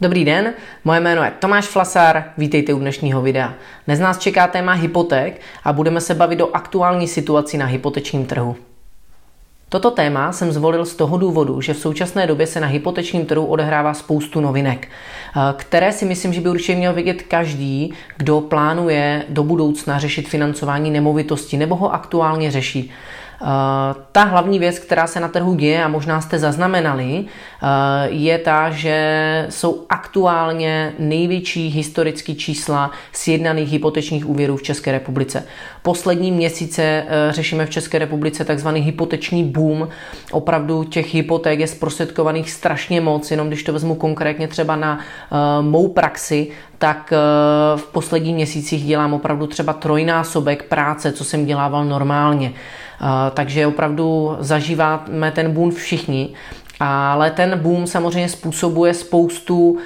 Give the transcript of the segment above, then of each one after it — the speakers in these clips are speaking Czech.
Dobrý den, moje jméno je Tomáš Flasár, vítejte u dnešního videa. Dnes nás čeká téma hypoték a budeme se bavit o aktuální situaci na hypotečním trhu. Toto téma jsem zvolil z toho důvodu, že v současné době se na hypotečním trhu odehrává spoustu novinek, eh, které si myslím, že by určitě měl vidět každý, kdo plánuje do budoucna řešit financování nemovitosti nebo ho aktuálně řeší. Eh, ta hlavní věc, která se na trhu děje a možná jste zaznamenali, eh, je ta, že jsou aktuálně největší historické čísla sjednaných hypotečních úvěrů v České republice. Poslední měsíce eh, řešíme v České republice takzvaný hypoteční boom. Opravdu těch hypoték je zprostředkovaných strašně moc, jenom když to vezmu konkrétně třeba na mou praxi, tak v posledních měsících dělám opravdu třeba trojnásobek práce, co jsem dělával normálně. Takže opravdu zažíváme ten boom všichni. Ale ten boom samozřejmě způsobuje spoustu uh,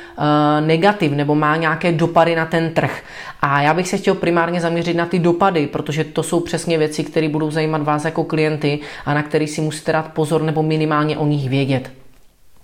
negativ nebo má nějaké dopady na ten trh. A já bych se chtěl primárně zaměřit na ty dopady, protože to jsou přesně věci, které budou zajímat vás jako klienty a na které si musíte dát pozor nebo minimálně o nich vědět.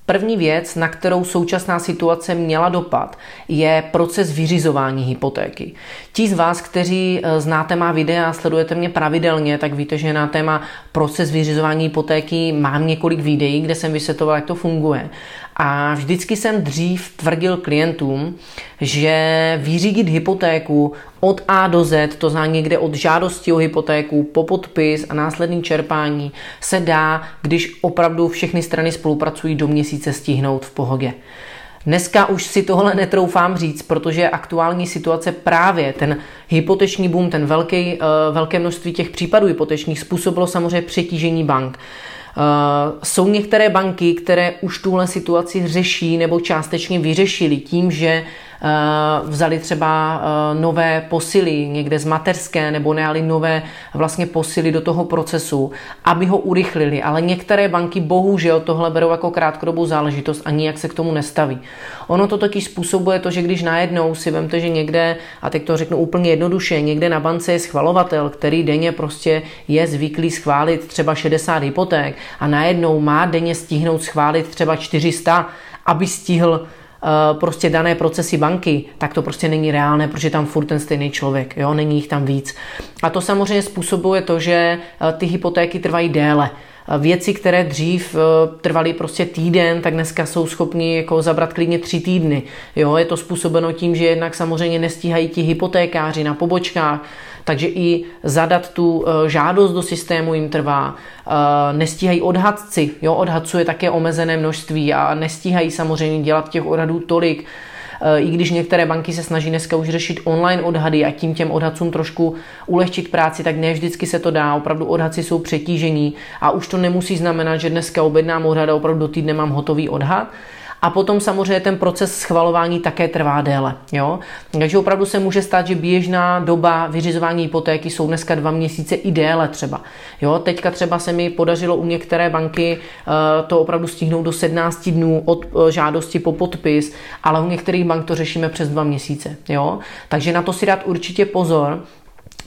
První věc, na kterou současná situace měla dopad, je proces vyřizování hypotéky. Ti z vás, kteří eh, znáte má videa a sledujete mě pravidelně, tak víte, že na téma proces vyřizování hypotéky mám několik videí, kde jsem vysvětloval, jak to funguje. A vždycky jsem dřív tvrdil klientům, že vyřídit hypotéku od A do Z, to znamená někde od žádosti o hypotéku po podpis a následný čerpání, se dá, když opravdu všechny strany spolupracují do měsíce stihnout v pohodě. Dneska už si tohle netroufám říct, protože aktuální situace právě ten hypoteční boom, ten velký, uh, velké množství těch případů hypotečních způsobilo samozřejmě přetížení bank. Uh, jsou některé banky, které už tuhle situaci řeší nebo částečně vyřešili tím, že Eh, vzali třeba eh, nové posily někde z mateřské nebo ne, ale nové vlastně posily do toho procesu, aby ho urychlili. Ale některé banky bohužel tohle berou jako krátkodobou záležitost a nijak se k tomu nestaví. Ono to totiž způsobuje to, že když najednou si vemte, že někde, a teď to řeknu úplně jednoduše, někde na bance je schvalovatel, který denně prostě je zvyklý schválit třeba 60 hypoték a najednou má denně stihnout schválit třeba 400, aby stihl Eh, prostě dané procesy banky, tak to prostě není reálné, protože tam furt ten stejný člověk, jo, není jich tam víc. A to samozřejmě způsobuje to, že eh, ty hypotéky trvají déle věci, které dřív eh, trvaly prostě týden, tak dneska jsou schopni jako zabrat klidně tři týdny. Jo, je to způsobeno tím, že jednak samozřejmě nestíhají ti hypotékáři na pobočkách, takže i zadat tu eh, žádost do systému jim trvá. Eh, nestíhají odhadci, jo, odhadcuje také omezené množství a nestíhají samozřejmě dělat těch odhadů tolik, i když některé banky se snaží dneska už řešit online odhady a tím těm odhadcům trošku ulehčit práci, tak ne vždycky se to dá. Opravdu odhadci jsou přetížení a už to nemusí znamenat, že dneska objednám odhad a opravdu do týdne mám hotový odhad a potom samozřejmě ten proces schvalování také trvá déle. Jo? Takže opravdu se může stát, že běžná doba vyřizování hypotéky jsou dneska dva měsíce i déle třeba. Jo? Teďka třeba se mi podařilo u některé banky uh, to opravdu stihnout do 17 dnů od uh, žádosti po podpis, ale u některých bank to řešíme přes dva měsíce. Jo? Takže na to si dát určitě pozor,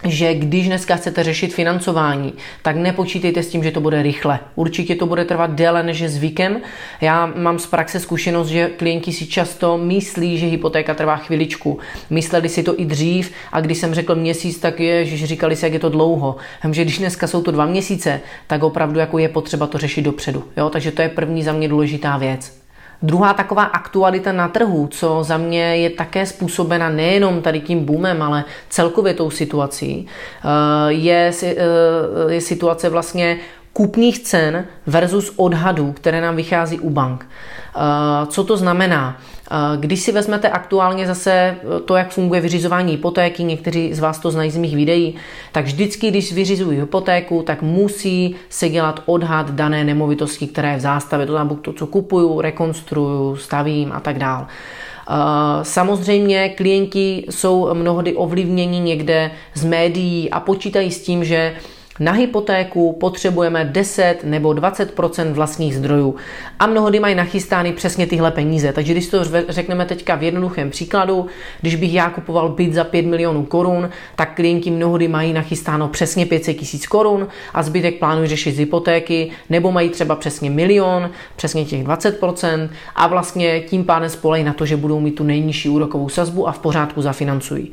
že když dneska chcete řešit financování, tak nepočítejte s tím, že to bude rychle. Určitě to bude trvat déle než je zvykem. Já mám z praxe zkušenost, že klienti si často myslí, že hypotéka trvá chviličku. Mysleli si to i dřív a když jsem řekl měsíc, tak je, že říkali si, jak je to dlouho. že když dneska jsou to dva měsíce, tak opravdu jako je potřeba to řešit dopředu. Jo? Takže to je první za mě důležitá věc. Druhá taková aktualita na trhu, co za mě je také způsobena nejenom tady tím boomem, ale celkově tou situací, eh, je, eh, je situace vlastně kupních cen versus odhadů, které nám vychází u bank. Eh, co to znamená? Když si vezmete aktuálně zase to, jak funguje vyřizování hypotéky, někteří z vás to znají z mých videí, tak vždycky, když vyřizují hypotéku, tak musí se dělat odhad dané nemovitosti, které je v zástavě. To znamená to, co kupuju, rekonstruju, stavím a tak dále. Samozřejmě klienti jsou mnohdy ovlivněni někde z médií a počítají s tím, že na hypotéku potřebujeme 10 nebo 20% vlastních zdrojů a mnohdy mají nachystány přesně tyhle peníze. Takže když to řekneme teďka v jednoduchém příkladu, když bych já kupoval byt za 5 milionů korun, tak klienti mnohdy mají nachystáno přesně 500 tisíc korun a zbytek plánují řešit z hypotéky, nebo mají třeba přesně milion, přesně těch 20% a vlastně tím pádem spolejí na to, že budou mít tu nejnižší úrokovou sazbu a v pořádku zafinancují.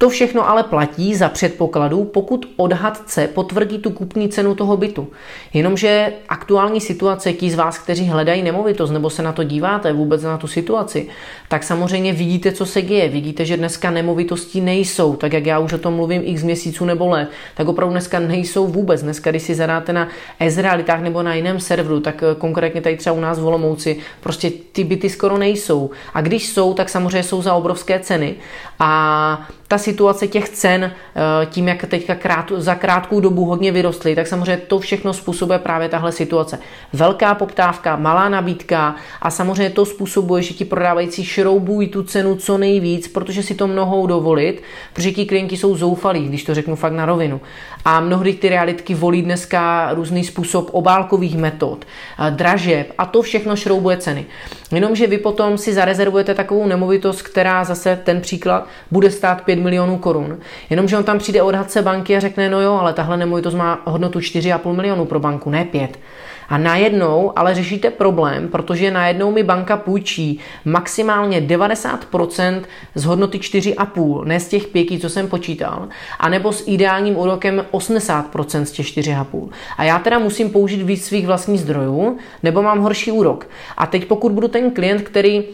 To všechno ale platí za předpokladu, pokud odhadce potvrdí tu kupní cenu toho bytu. Jenomže aktuální situace, ti z vás, kteří hledají nemovitost nebo se na to díváte vůbec na tu situaci, tak samozřejmě vidíte, co se děje. Vidíte, že dneska nemovitosti nejsou, tak jak já už o tom mluvím x měsíců nebo let, tak opravdu dneska nejsou vůbec. Dneska, když si zadáte na Ezrealitách nebo na jiném serveru, tak eh, konkrétně tady třeba u nás v Olomouci, prostě ty byty skoro nejsou. A když jsou, tak samozřejmě jsou za obrovské ceny. A ta situace těch cen, eh, tím, jak teďka krát, za krátkou dobu hodně vyrostly, tak samozřejmě to všechno způsobuje právě tahle situace. Velká poptávka, malá nabídka a samozřejmě to způsobuje, že ti prodávající šroubují tu cenu co nejvíc, protože si to mohou dovolit, protože ti klienti jsou zoufalí, když to řeknu fakt na rovinu. A mnohdy ty realitky volí dneska různý způsob obálkových metod, dražeb a to všechno šroubuje ceny. Jenomže vy potom si zarezervujete takovou nemovitost, která zase ten příklad bude stát 5 milionů korun. Jenomže on tam přijde odhadce banky a řekne, no jo, ale tahle nemovitost má hodnotu 4,5 milionů pro banku, ne 5. A najednou ale řešíte problém, protože najednou mi banka půjčí maximálně 90% z hodnoty 4,5, ne z těch pěti, co jsem počítal, anebo s ideálním úrokem 80% z těch 4,5. A já teda musím použít víc svých vlastních zdrojů, nebo mám horší úrok. A teď pokud budu ten klient, který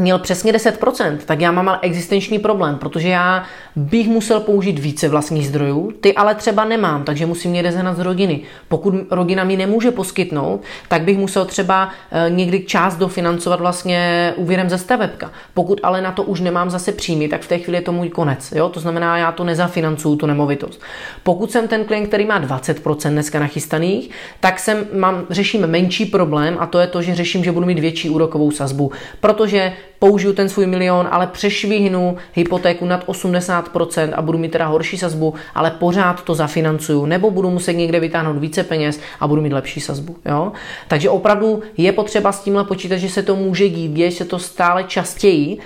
měl přesně 10%, tak já mám ale existenční problém, protože já bych musel použít více vlastních zdrojů, ty ale třeba nemám, takže musím někde zehnat z rodiny. Pokud rodina mi nemůže poskytnout, tak bych musel třeba eh, někdy část dofinancovat vlastně úvěrem ze stavebka. Pokud ale na to už nemám zase příjmy, tak v té chvíli je to můj konec. Jo? To znamená, já to nezafinancuju, tu nemovitost. Pokud jsem ten klient, který má 20% dneska nachystaných, tak jsem, mám, řeším menší problém a to je to, že řeším, že budu mít větší úrokovou sazbu, protože použiju ten svůj milion, ale přešvihnu hypotéku nad 80% a budu mít teda horší sazbu, ale pořád to zafinancuju, nebo budu muset někde vytáhnout více peněz a budu mít lepší sazbu. Jo? Takže opravdu je potřeba s tímhle počítat, že se to může dít, děje se to stále častěji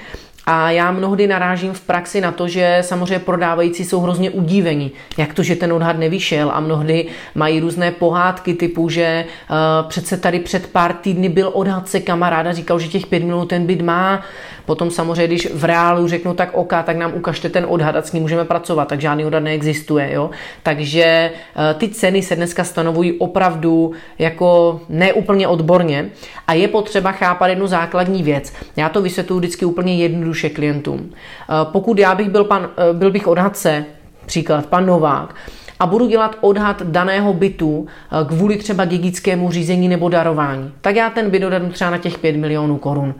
a já mnohdy narážím v praxi na to, že samozřejmě prodávající jsou hrozně udívení, jak to, že ten odhad nevyšel. A mnohdy mají různé pohádky typu, že uh, přece tady před pár týdny byl odhad se kamaráda, říkal, že těch pět minut ten byt má, potom samozřejmě, když v reálu řeknu tak oka, tak nám ukažte ten odhad a s ním můžeme pracovat, tak žádný odhad neexistuje, jo. Takže uh, ty ceny se dneska stanovují opravdu jako neúplně odborně. A je potřeba chápat jednu základní věc. Já to vysvětluji vždycky úplně jednoduše jednoduše klientům. Eh, pokud já bych byl, pan, eh, byl bych odhadce, příklad pan Novák, a budu dělat odhad daného bytu eh, kvůli třeba dědickému řízení nebo darování, tak já ten byt odhadnu třeba na těch 5 milionů korun.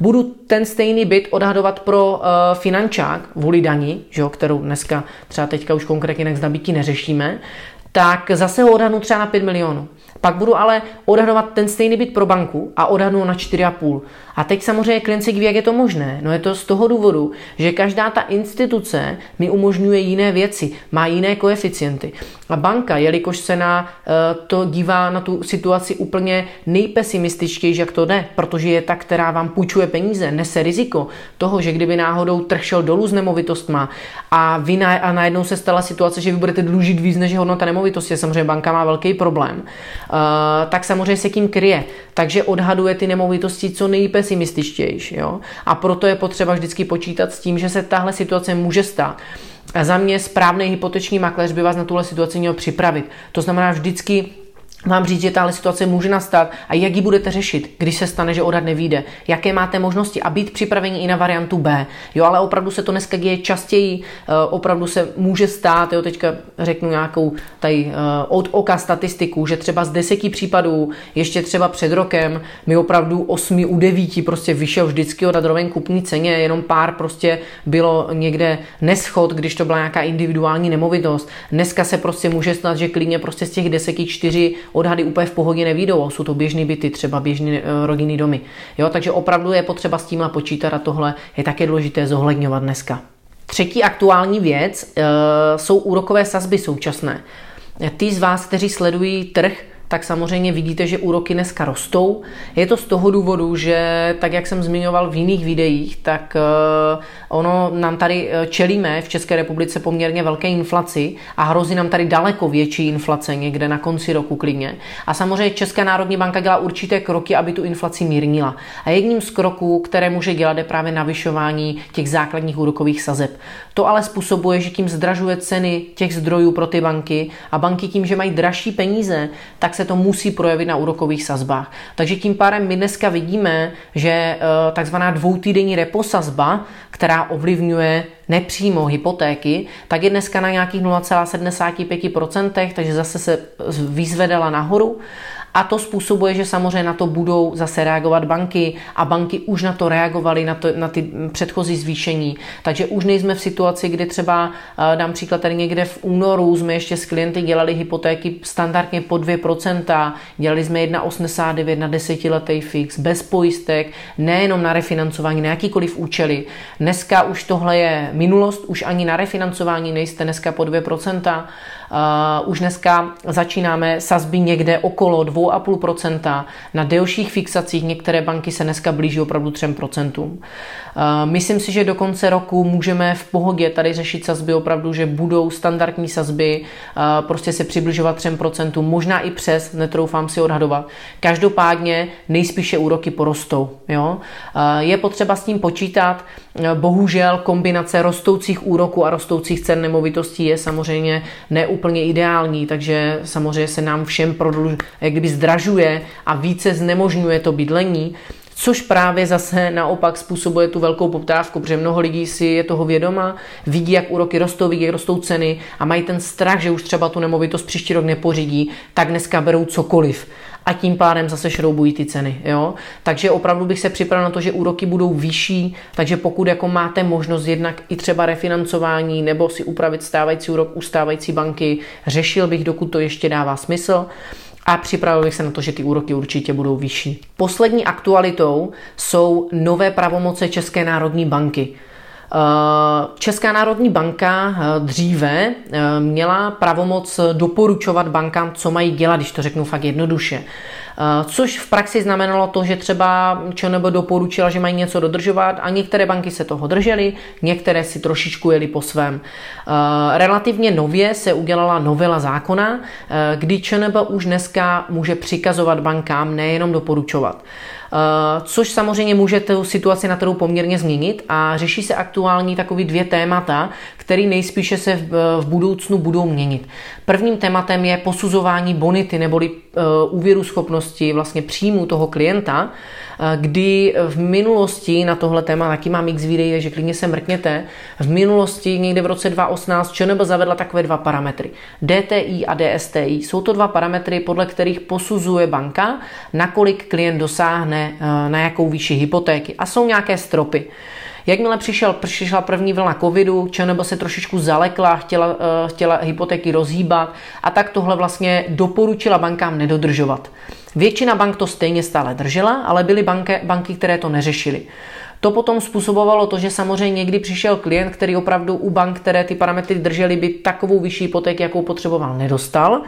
Budu ten stejný byt odhadovat pro uh, finančák kvůli daní, že jo, kterou dneska třeba teďka už konkrétně na nabití neřešíme, tak zase ho odhadnu třeba na 5 milionů. Pak budu ale odhadovat ten stejný byt pro banku a odhadnu na 4,5. A teď samozřejmě klient se ví, jak je to možné. No je to z toho důvodu, že každá ta instituce mi umožňuje jiné věci, má jiné koeficienty. A banka, jelikož se na eh, to dívá na tu situaci úplně nejpesimističtěji, jak to jde, protože je ta, která vám půjčuje peníze, nese riziko toho, že kdyby náhodou trh šel dolů s nemovitostma a, vy na, a najednou se stala situace, že vy budete dlužit víc než hodnota nemovitosti, samozřejmě banka má velký problém, uh, tak samozřejmě se tím kryje. Takže odhaduje ty nemovitosti co nejpesimističtější. Jo? A proto je potřeba vždycky počítat s tím, že se tahle situace může stát. A za mě správný hypoteční makléř by vás na tuhle situaci měl připravit. To znamená vždycky vám říct, že tahle situace může nastat a jak ji budete řešit, když se stane, že odhad nevíde, jaké máte možnosti a být připraveni i na variantu B. Jo, ale opravdu se to dneska děje častěji, eh, opravdu se může stát, jo, teďka řeknu nějakou tady eh, od oka statistiku, že třeba z deseti případů, ještě třeba před rokem, mi opravdu osmi u devíti prostě vyšel vždycky odhad roven kupní ceně, jenom pár prostě bylo někde neschod, když to byla nějaká individuální nemovitost. Dneska se prostě může stát, že klidně prostě z těch deseti čtyři odhady úplně v pohodě nevídou. Jsou to běžné byty, třeba běžné eh, rodinné domy. Jo, takže opravdu je potřeba s tímhle počítat a tohle je také důležité zohledňovat dneska. Třetí aktuální věc e, jsou úrokové sazby současné. Ty z vás, kteří sledují trh, tak samozřejmě vidíte, že úroky dneska rostou. Je to z toho důvodu, že tak, jak jsem zmiňoval v jiných videích, tak eh, ono nám tady eh, čelíme v České republice poměrně velké inflaci a hrozí nám tady daleko větší inflace někde na konci roku klidně. A samozřejmě Česká národní banka dělá určité kroky, aby tu inflaci mírnila. A jedním z kroků, které může dělat, je právě navyšování těch základních úrokových sazeb. To ale způsobuje, že tím zdražuje ceny těch zdrojů pro ty banky a banky tím, že mají dražší peníze, tak se to musí projevit na úrokových sazbách. Takže tím pádem my dneska vidíme, že eh, takzvaná dvoutýdenní reposazba, která ovlivňuje nepřímo hypotéky, tak je dneska na nějakých 0,75%, takže zase se vyzvedala nahoru a to způsobuje, že samozřejmě na to budou zase reagovat banky a banky už na to reagovaly, na, to, na ty předchozí zvýšení. Takže už nejsme v situaci, kdy třeba, eh, dám příklad tady někde v únoru, jsme ještě s klienty dělali hypotéky standardně po 2%, dělali jsme 1,89 na desetiletý fix, bez pojistek, nejenom na refinancování, na jakýkoliv účely. Dneska už tohle je minulost, už ani na refinancování nejste dneska po 2%. Uh, už dneska začínáme sazby někde okolo 2,5%. Na delších fixacích některé banky se dneska blíží opravdu 3%. Uh, myslím si, že do konce roku můžeme v pohodě tady řešit sazby opravdu, že budou standardní sazby uh, prostě se přibližovat 3%, možná i přes, netroufám si odhadovat. Každopádně nejspíše úroky porostou. Jo? Je potřeba s tím počítat. Bohužel kombinace rostoucích úroků a rostoucích cen nemovitostí je samozřejmě neúplně úplně ideální, takže samozřejmě se nám všem prodluž, jak kdyby zdražuje a více znemožňuje to bydlení, což právě zase naopak způsobuje tu velkou poptávku, protože mnoho lidí si je toho vědoma, vidí, jak úroky rostou, vidí, jak rostou ceny a mají ten strach, že už třeba tu nemovitost příští rok nepořídí, tak dneska berou cokoliv a tím pádem zase šroubují ty ceny. Jo? Takže opravdu bych se připravil na to, že úroky budou vyšší, takže pokud jako máte možnost jednak i třeba refinancování nebo si upravit stávající úrok u stávající banky, řešil bych, dokud to ještě dává smysl a připravil bych se na to, že ty úroky určitě budou vyšší. Poslední aktualitou jsou nové pravomoce České národní banky. Eh, Česká národní banka eh, dříve eh, měla pravomoc doporučovat bankám, co mají dělat, když to řeknu fakt jednoduše. Což v praxi znamenalo to, že třeba ČNB doporučila, že mají něco dodržovat a některé banky se toho držely, některé si trošičku jeli po svém. Relativně nově se udělala novela zákona, kdy ČNB už dneska může přikazovat bankám, nejenom doporučovat. Eh, což samozřejmě může tu situaci na trhu poměrně změnit a řeší se aktuální takový dvě témata, které nejspíše se v budoucnu budou měnit. Prvním tématem je posuzování bonity neboli eh, úvěru schopnosti vlastně příjmu toho klienta, eh, kdy v minulosti na tohle téma taky mám x videí, takže klidně se mrkněte. V minulosti někde v roce 2018 ČNB zavedla takové dva parametry. DTI a DSTI. Jsou to dva parametry, podle kterých posuzuje banka, nakolik klient dosáhne na jakou výši hypotéky. A jsou nějaké stropy. Jakmile přišel, přišla první vlna covidu, ČNB se trošičku zalekla, chtěla, uh, chtěla hypotéky rozhýbat a tak tohle vlastně doporučila bankám nedodržovat. Většina bank to stejně stále držela, ale byly banky, banky, které to neřešily. To potom způsobovalo to, že samozřejmě někdy přišel klient, který opravdu u bank, které ty parametry držely, by takovou vyšší hypotéku, jakou potřeboval, nedostal.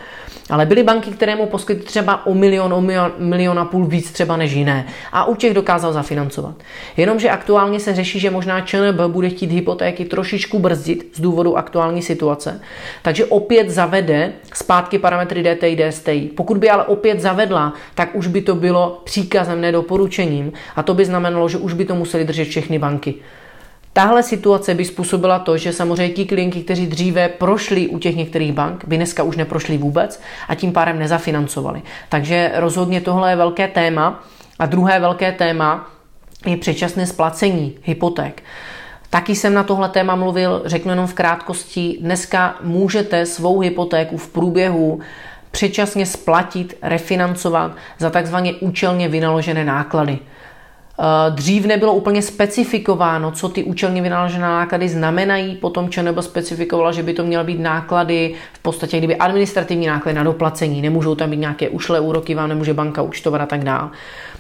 Ale byly banky, které mu poskytly třeba o milion, o milion, milion a půl víc třeba než jiné. A u těch dokázal zafinancovat. Jenomže aktuálně se řeší, že možná ČNB bude chtít hypotéky trošičku brzdit z důvodu aktuální situace. Takže opět zavede zpátky parametry DTI, DSTI. Pokud by ale opět zavedla, tak už by to bylo příkazem, nedoporučením. A to by znamenalo, že už by to museli držet všechny banky. Tahle situace by způsobila to, že samozřejmě ti klienti, kteří dříve prošli u těch některých bank, by dneska už neprošli vůbec a tím pádem nezafinancovali. Takže rozhodně tohle je velké téma. A druhé velké téma je předčasné splacení hypoték. Taky jsem na tohle téma mluvil, řeknu jenom v krátkosti. Dneska můžete svou hypotéku v průběhu předčasně splatit, refinancovat za takzvaně účelně vynaložené náklady. Eh, dřív nebylo úplně specifikováno, co ty účelně vynaložené náklady znamenají, potom ČNB specifikovala, že by to měly být náklady, v podstatě kdyby administrativní náklady na doplacení, nemůžou tam být nějaké ušlé úroky, vám nemůže banka účtovat a tak dále.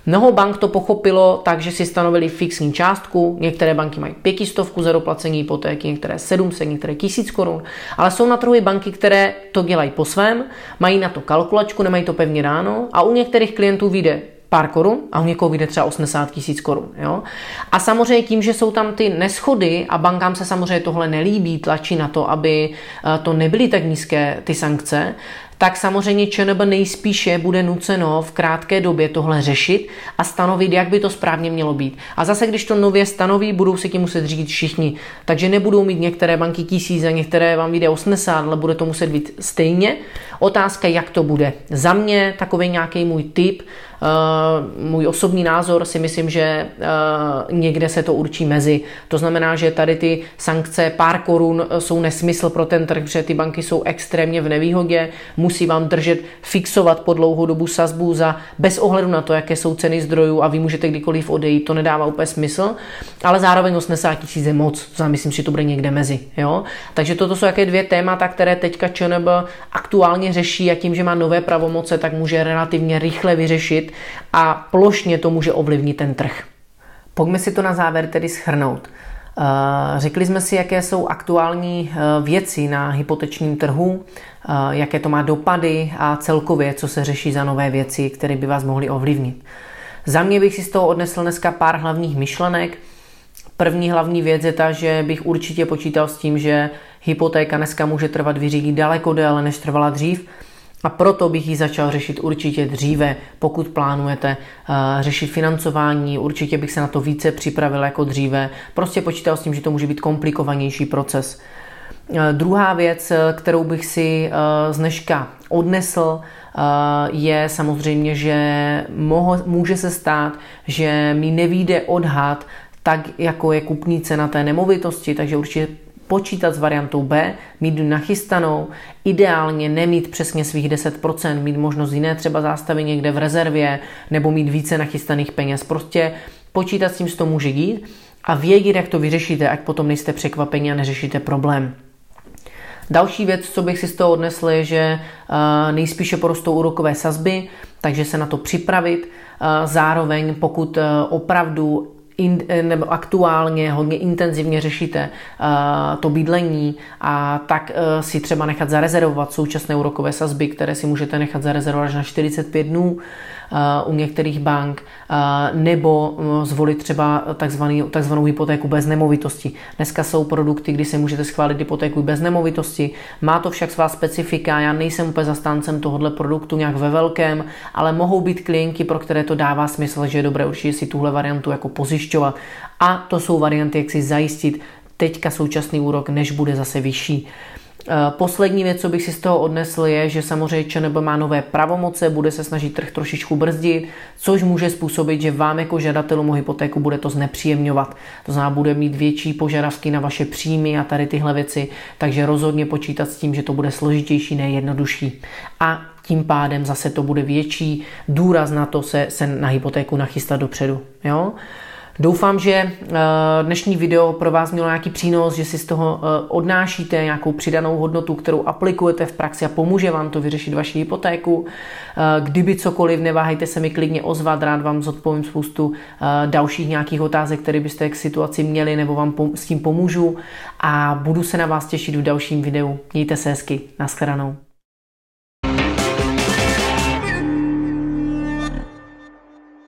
Mnoho bank to pochopilo tak, že si stanovili fixní částku, některé banky mají pětistovku za doplacení hypotéky, některé 700, některé tisíc korun, ale jsou na trhu banky, které to dělají po svém, mají na to kalkulačku, nemají to pevně ráno a u některých klientů vyjde pár korun a u někoho vyjde třeba 80 tisíc korun. Jo? A samozřejmě tím, že jsou tam ty neschody a bankám se samozřejmě tohle nelíbí, tlačí na to, aby eh, to nebyly tak nízké ty sankce, tak samozřejmě ČNB nejspíše bude nuceno v krátké době tohle řešit a stanovit, jak by to správně mělo být. A zase, když to nově stanoví, budou si tím muset řídit všichni. Takže nebudou mít některé banky tisíc a některé vám vyjde 80, ale bude to muset být stejně. Otázka, jak to bude. Za mě takový nějaký můj tip, Uh, můj osobní názor si myslím, že uh, někde se to určí mezi. To znamená, že tady ty sankce pár korun jsou nesmysl pro ten trh, protože ty banky jsou extrémně v nevýhodě, musí vám držet, fixovat po dlouhou dobu sazbu za bez ohledu na to, jaké jsou ceny zdrojů a vy můžete kdykoliv odejít, to nedává úplně smysl, ale zároveň 80 tisíc je moc, to myslím, že to bude někde mezi. Jo? Takže toto jsou jaké dvě témata, které teďka ČNB aktuálně řeší a tím, že má nové pravomoce, tak může relativně rychle vyřešit a plošně to může ovlivnit ten trh. Pojďme si to na závěr tedy schrnout. Eh, řekli jsme si, jaké jsou aktuální eh, věci na hypotečním trhu, eh, jaké to má dopady a celkově, co se řeší za nové věci, které by vás mohly ovlivnit. Za mě bych si z toho odnesl dneska pár hlavních myšlenek. První hlavní věc je ta, že bych určitě počítal s tím, že hypotéka dneska může trvat vyřídit daleko déle, než trvala dřív a proto bych ji začal řešit určitě dříve, pokud plánujete uh, řešit financování, určitě bych se na to více připravil jako dříve. Prostě počítal s tím, že to může být komplikovanější proces. Uh, druhá věc, kterou bych si z dneška odnesl, je samozřejmě, že může se stát, že mi nevíde odhad tak, jako je kupní cena té nemovitosti, takže určitě počítat s variantou B, mít nachystanou, ideálně nemít přesně svých 10%, mít možnost jiné třeba zástavy někde v rezervě nebo mít více nachystaných peněz. Prostě počítat s tím, co to může dít a vědět, jak to vyřešíte, ať potom nejste překvapení a neřešíte problém. Další věc, co bych si z toho odnesl, je, že eh, nejspíše porostou úrokové sazby, takže se na to připravit. Eh, zároveň, pokud eh, opravdu in, nebo aktuálně hodně intenzivně řešíte uh, to bydlení a tak uh, si třeba nechat zarezervovat současné úrokové sazby, které si můžete nechat zarezervovat až na 45 dnů, u některých bank, nebo zvolit třeba takzvaný, takzvanou hypotéku bez nemovitosti. Dneska jsou produkty, kdy se můžete schválit hypotéku bez nemovitosti. Má to však svá specifika, já nejsem úplně zastáncem tohohle produktu nějak ve velkém, ale mohou být klienti, pro které to dává smysl, že je dobré určitě si tuhle variantu jako pozišťovat. A to jsou varianty, jak si zajistit teďka současný úrok, než bude zase vyšší. Eh, poslední věc, co bych si z toho odnesl, je, že samozřejmě ČNB má nové pravomoce, bude se snažit trh trošičku brzdit, což může způsobit, že vám jako žadatelům o hypotéku bude to znepříjemňovat. To znamená, bude mít větší požadavky na vaše příjmy a tady tyhle věci, takže rozhodně počítat s tím, že to bude složitější, nejednodušší. A tím pádem zase to bude větší důraz na to se, se na hypotéku nachystat dopředu. Jo? Doufám, že eh, dnešní video pro vás mělo nějaký přínos, že si z toho eh, odnášíte nějakou přidanou hodnotu, kterou aplikujete v praxi a pomůže vám to vyřešit vaši hypotéku. Eh, kdyby cokoliv, neváhejte se mi klidně ozvat, rád vám zodpovím spoustu dalších nějakých otázek, které byste k situaci měli, nebo vám s tím pomůžu a budu se na vás těšit v dalším videu. Mějte se hezky, nashledanou.